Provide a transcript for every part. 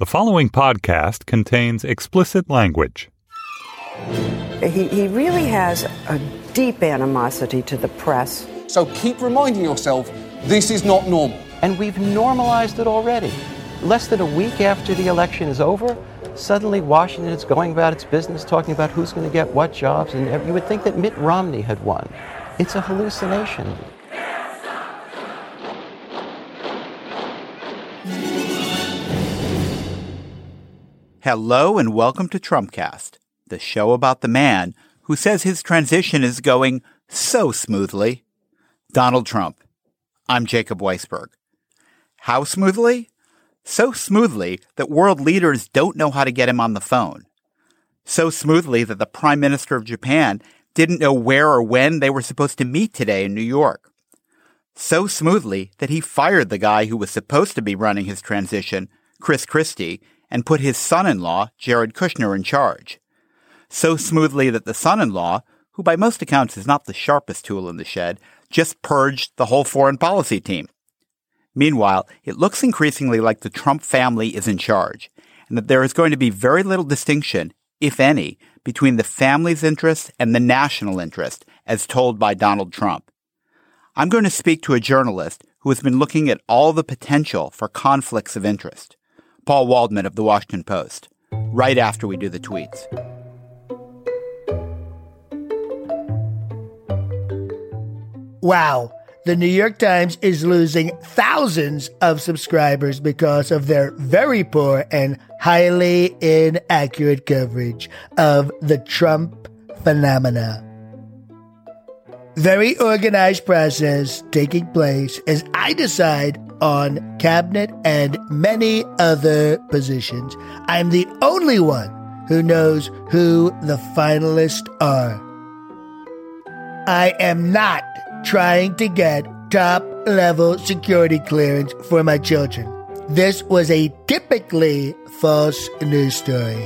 The following podcast contains explicit language. He, he really has a deep animosity to the press. So keep reminding yourself this is not normal. And we've normalized it already. Less than a week after the election is over, suddenly Washington is going about its business talking about who's going to get what jobs, and you would think that Mitt Romney had won. It's a hallucination. Hello and welcome to Trumpcast, the show about the man who says his transition is going so smoothly. Donald Trump. I'm Jacob Weisberg. How smoothly? So smoothly that world leaders don't know how to get him on the phone. So smoothly that the Prime Minister of Japan didn't know where or when they were supposed to meet today in New York. So smoothly that he fired the guy who was supposed to be running his transition, Chris Christie, and put his son-in-law, Jared Kushner, in charge. So smoothly that the son-in-law, who by most accounts is not the sharpest tool in the shed, just purged the whole foreign policy team. Meanwhile, it looks increasingly like the Trump family is in charge, and that there is going to be very little distinction, if any, between the family's interest and the national interest, as told by Donald Trump. I'm going to speak to a journalist who has been looking at all the potential for conflicts of interest. Paul Waldman of the Washington Post, right after we do the tweets. Wow. The New York Times is losing thousands of subscribers because of their very poor and highly inaccurate coverage of the Trump phenomena. Very organized process taking place as I decide on cabinet and many other positions. I'm the only one who knows who the finalists are. I am not trying to get top level security clearance for my children. This was a typically false news story.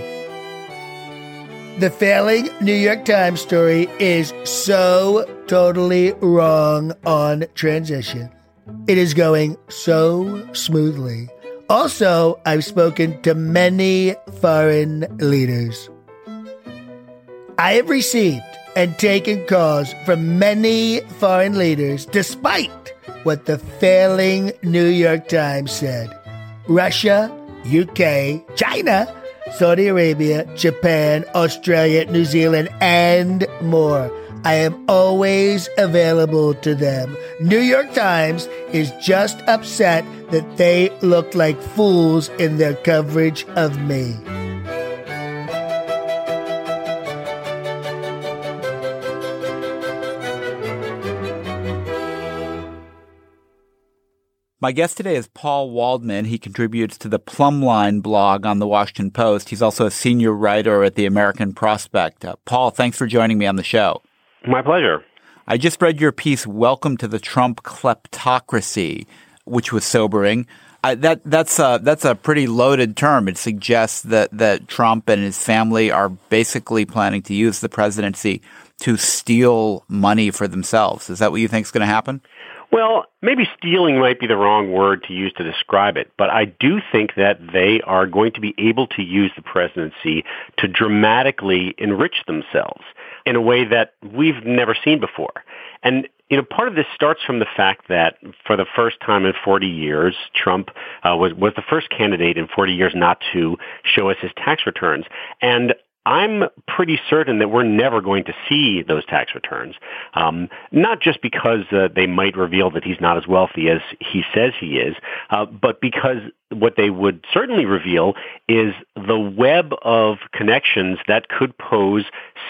The failing New York Times story is so totally wrong on transition. It is going so smoothly. Also, I've spoken to many foreign leaders. I have received and taken calls from many foreign leaders despite what the failing New York Times said. Russia, UK, China, Saudi Arabia, Japan, Australia, New Zealand, and more. I am always available to them. New York Times is just upset that they look like fools in their coverage of me. My guest today is Paul Waldman. He contributes to the Plumline blog on the Washington Post. He's also a senior writer at the American Prospect. Uh, Paul, thanks for joining me on the show. My pleasure. I just read your piece, Welcome to the Trump Kleptocracy, which was sobering. Uh, that that's a that's a pretty loaded term. It suggests that that Trump and his family are basically planning to use the presidency to steal money for themselves. Is that what you think is going to happen? Well, maybe stealing might be the wrong word to use to describe it, but I do think that they are going to be able to use the presidency to dramatically enrich themselves in a way that we've never seen before. And you know, part of this starts from the fact that for the first time in 40 years, Trump uh, was was the first candidate in 40 years not to show us his tax returns, and I'm pretty certain that we're never going to see those tax returns. Um, not just because uh, they might reveal that he's not as wealthy as he says he is, uh, but because what they would certainly reveal is the web of connections that could pose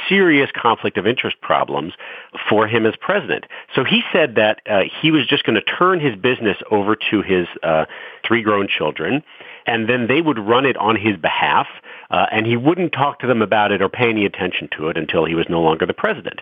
serious conflict of interest problems for him as president. So he said that uh, he was just going to turn his business over to his uh, three grown children, and then they would run it on his behalf uh, and he wouldn't talk to them about it or pay any attention to it until he was no longer the president.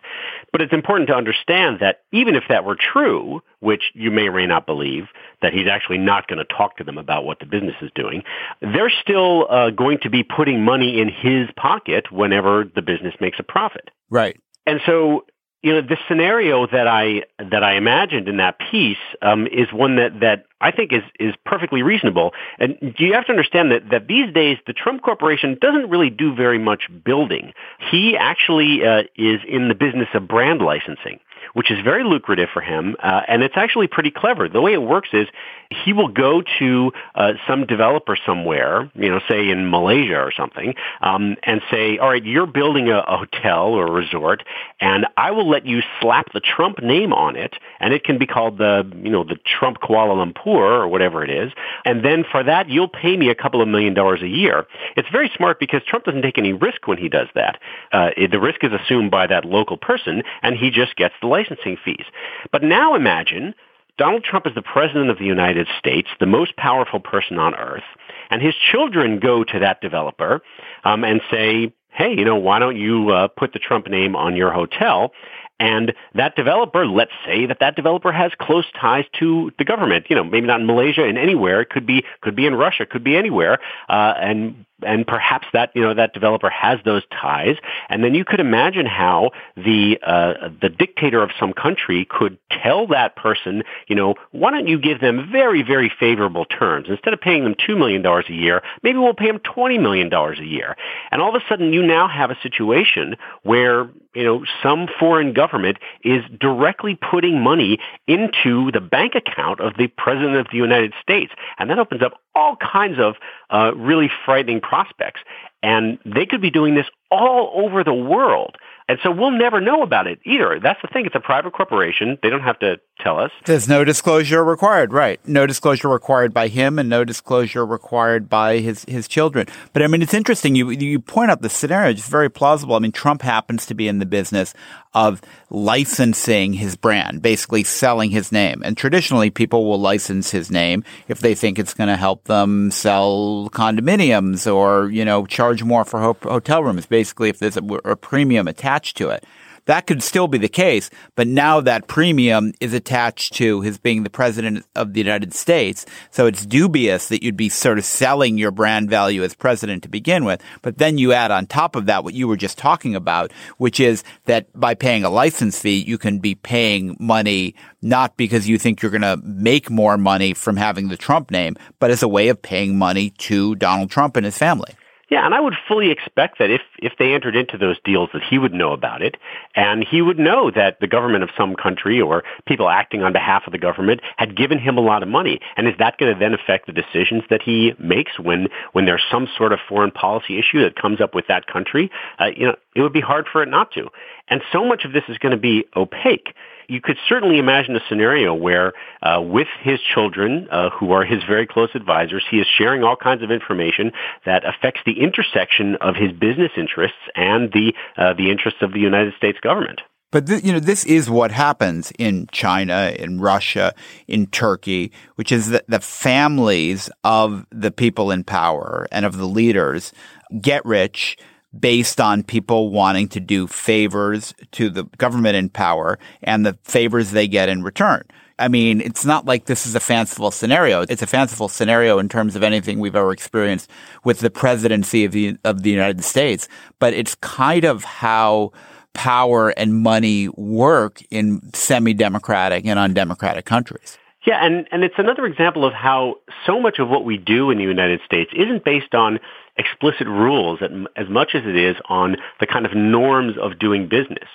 But it's important to understand that even if that were true, which you may or may not believe, that he's actually not going to talk to them about what the business is doing, they're still uh, going to be putting money in his pocket whenever the business makes a profit. Right. And so you know, the scenario that I that I imagined in that piece um, is one that that I think is is perfectly reasonable. And you have to understand that that these days the Trump Corporation doesn't really do very much building. He actually uh, is in the business of brand licensing which is very lucrative for him, uh, and it's actually pretty clever. The way it works is he will go to uh, some developer somewhere, you know, say in Malaysia or something, um, and say, "All right, you're building a, a hotel or a resort, and I will let you slap the Trump name on it, and it can be called the, you know, the Trump Kuala Lumpur or whatever it is, and then for that you'll pay me a couple of million dollars a year." It's very smart because Trump doesn't take any risk when he does that. Uh, the risk is assumed by that local person, and he just gets the licensing fees. But now imagine Donald Trump is the president of the United States, the most powerful person on earth, and his children go to that developer um, and say, hey, you know, why don't you uh, put the Trump name on your hotel? And that developer, let's say that that developer has close ties to the government. You know, maybe not in Malaysia and anywhere. It could be could be in Russia, could be anywhere. Uh, and and perhaps that you know that developer has those ties, and then you could imagine how the uh, the dictator of some country could tell that person, you know, why don't you give them very very favorable terms? Instead of paying them two million dollars a year, maybe we'll pay them twenty million dollars a year, and all of a sudden you now have a situation where you know some foreign government is directly putting money into the bank account of the president of the United States, and that opens up all kinds of uh, really frightening prospects. And they could be doing this all over the world. And so we'll never know about it either. That's the thing. It's a private corporation. They don't have to tell us. There's no disclosure required, right? No disclosure required by him and no disclosure required by his, his children. But I mean, it's interesting. You, you point out the scenario. It's very plausible. I mean, Trump happens to be in the business of licensing his brand, basically selling his name. And traditionally, people will license his name if they think it's going to help them sell condominiums or, you know, charge more for hotel rooms. Basically, if there's a, a premium attached to it. That could still be the case, but now that premium is attached to his being the president of the United States. So it's dubious that you'd be sort of selling your brand value as president to begin with. But then you add on top of that what you were just talking about, which is that by paying a license fee, you can be paying money not because you think you're going to make more money from having the Trump name, but as a way of paying money to Donald Trump and his family. Yeah, and I would fully expect that if, if they entered into those deals that he would know about it, and he would know that the government of some country or people acting on behalf of the government had given him a lot of money. And is that going to then affect the decisions that he makes when, when there's some sort of foreign policy issue that comes up with that country? Uh, you know, it would be hard for it not to. And so much of this is going to be opaque you could certainly imagine a scenario where, uh, with his children, uh, who are his very close advisors, he is sharing all kinds of information that affects the intersection of his business interests and the uh, the interests of the United States government. But th- you know, this is what happens in China, in Russia, in Turkey, which is that the families of the people in power and of the leaders get rich based on people wanting to do favors to the government in power and the favors they get in return. I mean, it's not like this is a fanciful scenario. It's a fanciful scenario in terms of anything we've ever experienced with the presidency of the of the United States, but it's kind of how power and money work in semi-democratic and undemocratic countries. Yeah, and, and it's another example of how so much of what we do in the United States isn't based on explicit rules as much as it is on the kind of norms of doing business.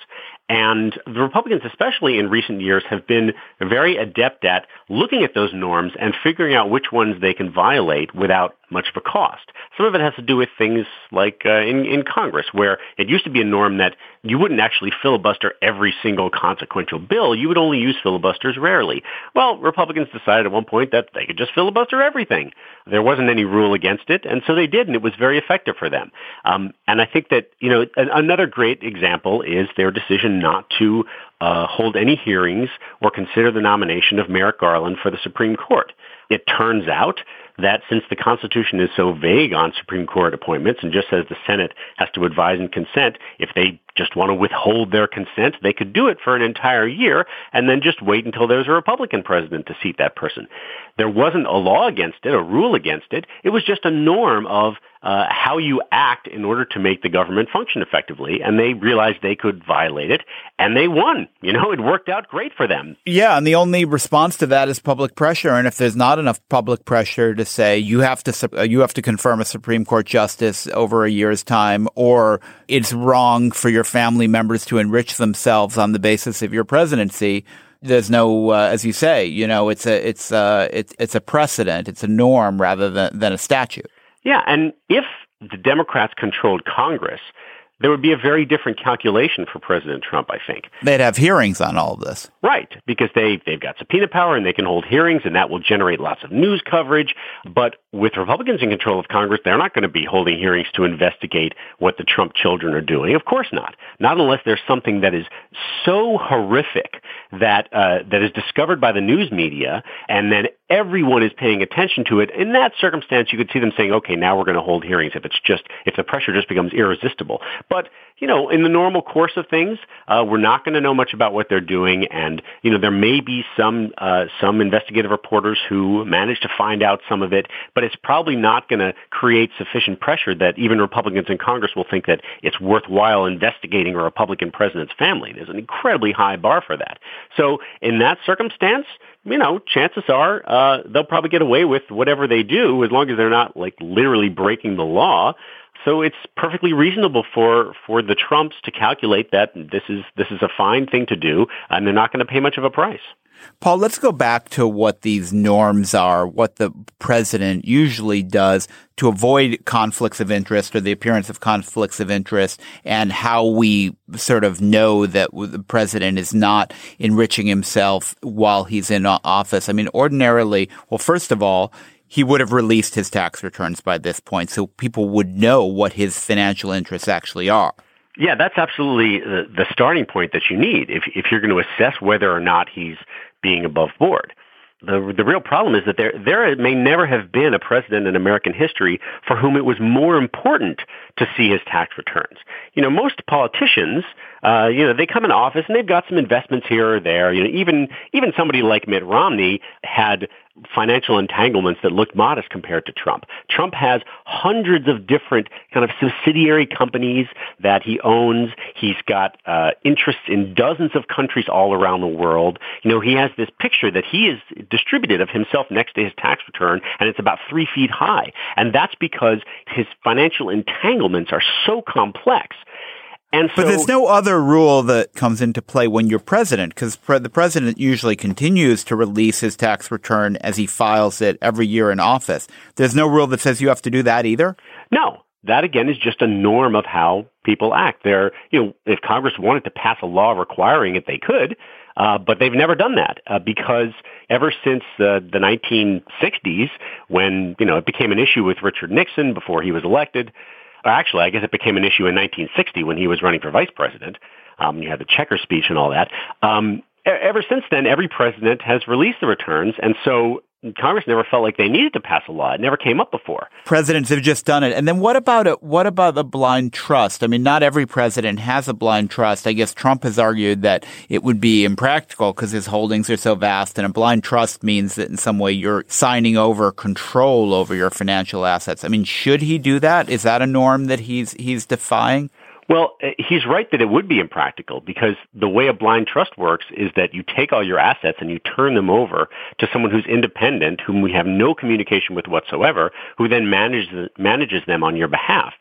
And the Republicans, especially in recent years, have been very adept at looking at those norms and figuring out which ones they can violate without much of a cost. Some of it has to do with things like uh, in, in Congress, where it used to be a norm that you wouldn't actually filibuster every single consequential bill. You would only use filibusters rarely. Well, Republicans decided at one point that they could just filibuster everything. There wasn't any rule against it, and so they did, and it was very effective for them. Um, and I think that, you know, another great example is their decision not to uh, hold any hearings or consider the nomination of Merrick Garland for the Supreme Court. It turns out that since the Constitution is so vague on Supreme Court appointments and just says the Senate has to advise and consent, if they just want to withhold their consent, they could do it for an entire year and then just wait until there's a Republican president to seat that person. There wasn't a law against it, a rule against it. It was just a norm of uh, how you act in order to make the government function effectively. And they realized they could violate it, and they won. You know, it worked out great for them. Yeah, and the only response to that is public pressure. And if there's not enough public pressure to say you have to uh, you have to confirm a Supreme Court justice over a year's time, or it's wrong for your family members to enrich themselves on the basis of your presidency there's no, uh, as you say, you know, it's a it's a it's it's a precedent, it's a norm rather than than a statute. Yeah, and if the Democrats controlled Congress, there would be a very different calculation for President Trump, I think. They'd have hearings on all of this. Right, because they, they've got subpoena power and they can hold hearings and that will generate lots of news coverage. But with Republicans in control of Congress, they're not going to be holding hearings to investigate what the Trump children are doing. Of course not. Not unless there's something that is so horrific that, uh, that is discovered by the news media and then everyone is paying attention to it. In that circumstance, you could see them saying, okay, now we're going to hold hearings if it's just, if the pressure just becomes irresistible. But, you know, in the normal course of things, uh, we're not going to know much about what they're doing. And, you know, there may be some, uh, some investigative reporters who manage to find out some of it, but it's probably not going to create sufficient pressure that even Republicans in Congress will think that it's worthwhile investigating a Republican president's family. There's an incredibly high bar for that. So in that circumstance, you know, chances are uh, they'll probably get away with whatever they do as long as they're not like literally breaking the law. So it's perfectly reasonable for for the Trumps to calculate that this is this is a fine thing to do, and they're not going to pay much of a price. Paul, let's go back to what these norms are, what the president usually does to avoid conflicts of interest or the appearance of conflicts of interest and how we sort of know that the president is not enriching himself while he's in office. I mean, ordinarily, well, first of all, he would have released his tax returns by this point so people would know what his financial interests actually are. Yeah, that's absolutely the, the starting point that you need if, if you're going to assess whether or not he's being above board. The, the real problem is that there, there may never have been a president in American history for whom it was more important to see his tax returns. You know, most politicians, uh, you know, they come in office and they've got some investments here or there. You know, even, even somebody like Mitt Romney had financial entanglements that looked modest compared to Trump. Trump has hundreds of different kind of subsidiary companies that he owns. He's got uh, interests in dozens of countries all around the world. You know, he has this picture that he is distributed of himself next to his tax return, and it's about three feet high. And that's because his financial entanglements are so complex and so, but there's no other rule that comes into play when you're president, because pre- the president usually continues to release his tax return as he files it every year in office. There's no rule that says you have to do that either. No, that again is just a norm of how people act. There, you know, if Congress wanted to pass a law requiring it, they could, uh, but they've never done that uh, because ever since uh, the 1960s, when you know it became an issue with Richard Nixon before he was elected actually, I guess it became an issue in 1960 when he was running for vice president. Um, you had the Checkers speech and all that. Um, ever since then, every president has released the returns, and so Congress never felt like they needed to pass a law. It never came up before. Presidents have just done it. And then what about it? What about the blind trust? I mean, not every president has a blind trust. I guess Trump has argued that it would be impractical because his holdings are so vast. And a blind trust means that in some way you're signing over control over your financial assets. I mean, should he do that? Is that a norm that he's he's defying? Well, uh, he's right that it would be impractical because the way a blind trust works is that you take all your assets and you turn them over to someone who's independent, whom we have no communication with whatsoever, who then manages manages them on your behalf.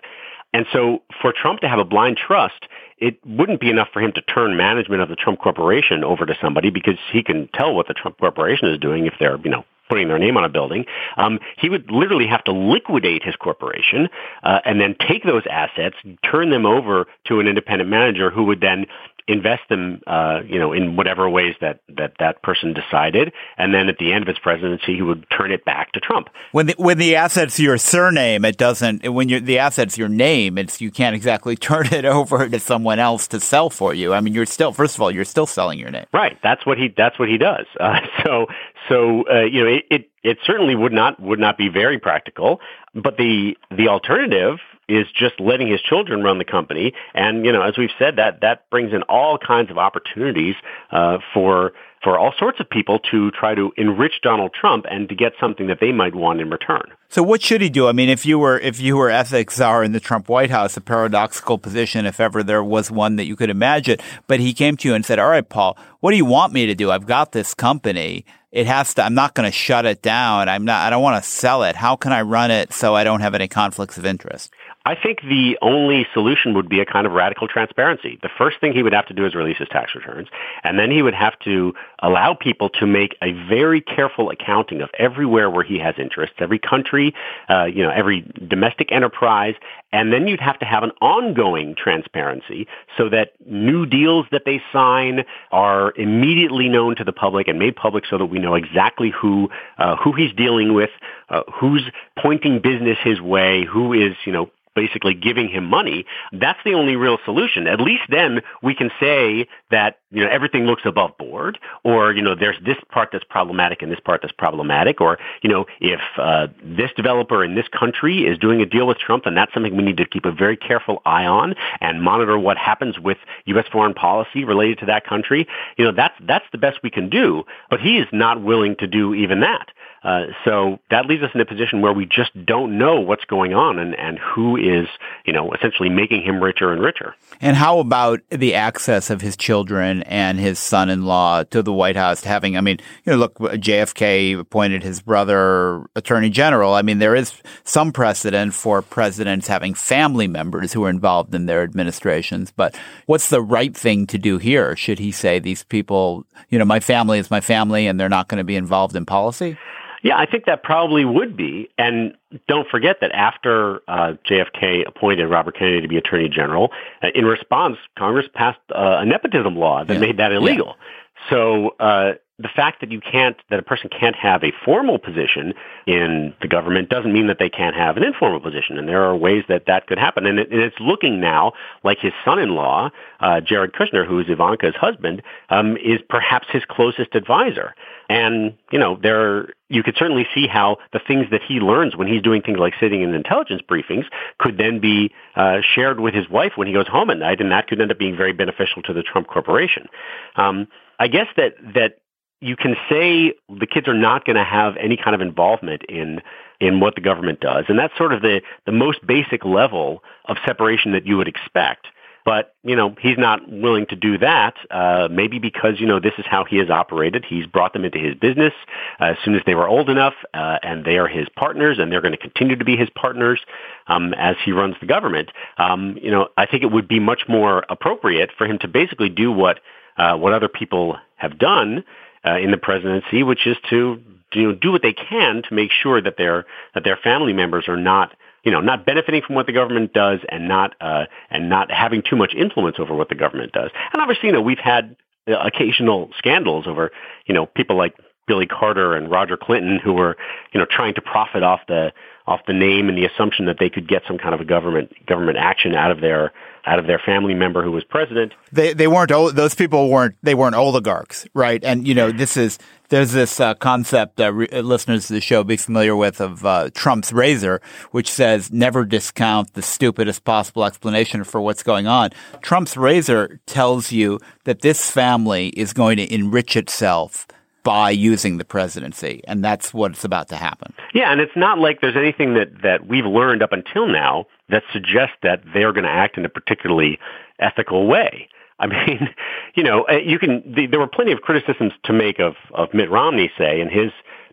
And so for Trump to have a blind trust, it wouldn't be enough for him to turn management of the Trump Corporation over to somebody because he can tell what the Trump Corporation is doing if they're, you know, putting their name on a building. Um, he would literally have to liquidate his corporation uh, and then take those assets, turn them over to an independent manager who would then invest them, uh, you know, in whatever ways that, that that person decided. And then at the end of his presidency, he would turn it back to Trump. When the, when the asset's your surname, it doesn't, when you the asset's your name, it's, you can't exactly turn it over to someone else to sell for you. I mean, you're still, first of all, you're still selling your name. Right. That's what he, that's what he does. Uh, so, so, uh, you know, it, it, it certainly would not, would not be very practical, but the, the alternative is just letting his children run the company. And you know, as we've said, that that brings in all kinds of opportunities uh, for for all sorts of people to try to enrich Donald Trump and to get something that they might want in return. So what should he do? I mean, if you were if you were ethics czar in the Trump White House, a paradoxical position if ever there was one that you could imagine, but he came to you and said, "All right, Paul, what do you want me to do? I've got this company it has to i'm not going to shut it down i'm not i don't want to sell it how can i run it so i don't have any conflicts of interest I think the only solution would be a kind of radical transparency. The first thing he would have to do is release his tax returns, and then he would have to allow people to make a very careful accounting of everywhere where he has interests, every country, uh, you know, every domestic enterprise, and then you'd have to have an ongoing transparency so that new deals that they sign are immediately known to the public and made public so that we know exactly who uh, who he's dealing with, uh, who's pointing business his way, who is you know basically giving him money, that's the only real solution. At least then we can say that, you know, everything looks above board or, you know, there's this part that's problematic and this part that's problematic or, you know, if uh, this developer in this country is doing a deal with Trump, then that's something we need to keep a very careful eye on and monitor what happens with U.S. foreign policy related to that country. You know, that's, that's the best we can do, but he is not willing to do even that. Uh, so that leaves us in a position where we just don't know what's going on and, and who is, you know, essentially making him richer and richer. And how about the access of his children and his son-in-law to the White House having, I mean, you know, look, JFK appointed his brother attorney general. I mean, there is some precedent for presidents having family members who are involved in their administrations, but what's the right thing to do here? Should he say these people, you know, my family is my family and they're not going to be involved in policy? Yeah, I think that probably would be. And don't forget that after uh, JFK appointed Robert Kennedy to be Attorney General, uh, in response, Congress passed uh, a nepotism law that yeah. made that illegal. Yeah. So uh, the fact that you can't, that a person can't have a formal position in the government doesn't mean that they can't have an informal position. And there are ways that that could happen. And, it, and it's looking now like his son-in-law, uh, Jared Kushner, who is Ivanka's husband, um, is perhaps his closest advisor. And, you know, there, you could certainly see how the things that he learns when he's doing things like sitting in intelligence briefings could then be uh, shared with his wife when he goes home at night, and that could end up being very beneficial to the Trump Corporation. Um, I guess that that you can say the kids are not going to have any kind of involvement in in what the government does, and that's sort of the the most basic level of separation that you would expect. But you know he's not willing to do that. Uh, maybe because you know this is how he has operated. He's brought them into his business uh, as soon as they were old enough, uh, and they are his partners, and they're going to continue to be his partners um, as he runs the government. Um, you know, I think it would be much more appropriate for him to basically do what uh, what other people have done uh, in the presidency, which is to you know, do what they can to make sure that their that their family members are not you know not benefiting from what the government does and not uh, and not having too much influence over what the government does. And obviously, you know, we've had uh, occasional scandals over you know people like Billy Carter and Roger Clinton who were you know trying to profit off the off the name and the assumption that they could get some kind of a government government action out of their out of their family member who was president. They they weren't those people weren't they weren't oligarchs, right? And you know this is there's this uh, concept uh, re- listeners to the show be familiar with of uh, Trump's razor, which says never discount the stupidest possible explanation for what's going on. Trump's razor tells you that this family is going to enrich itself by using the presidency, and that's what's about to happen. Yeah, and it's not like there's anything that, that we've learned up until now that suggests that they're going to act in a particularly ethical way. I mean, you know, uh, you can. The, there were plenty of criticisms to make of of Mitt Romney, say, and his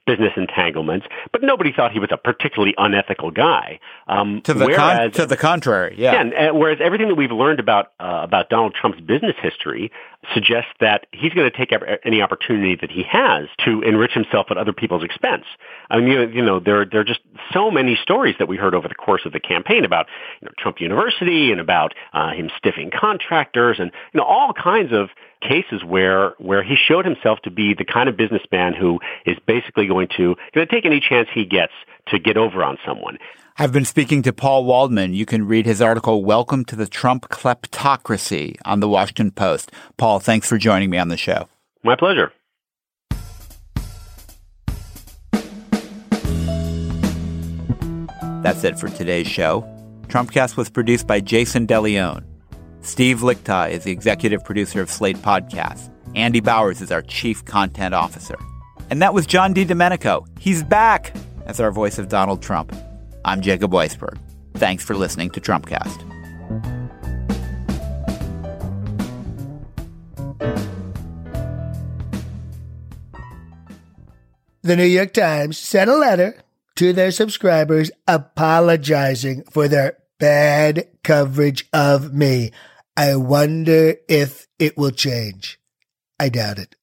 business entanglements, but nobody thought he was a particularly unethical guy. Um, to the whereas, con- to the contrary, yeah. yeah and, and, whereas everything that we've learned about uh, about Donald Trump's business history suggests that he's going to take any opportunity that he has to enrich himself at other people's expense. I mean, you, you know, there there are just so many stories that we heard over the course of the campaign about you know, Trump University and about uh, him stiffing contractors and you know all kinds of cases where where he showed himself to be the kind of businessman who is basically going to going to take any chance he gets to get over on someone. I've been speaking to Paul Waldman. You can read his article Welcome to the Trump Kleptocracy on the Washington Post. Paul, thanks for joining me on the show. My pleasure. That's it for today's show. Trumpcast was produced by Jason DeLeon. Steve Lickteig is the executive producer of Slate Podcasts. Andy Bowers is our chief content officer. And that was John Di Domenico. He's back as our voice of Donald Trump. I'm Jacob Weisberg. Thanks for listening to Trumpcast. The New York Times sent a letter to their subscribers apologizing for their bad coverage of me. I wonder if it will change. I doubt it.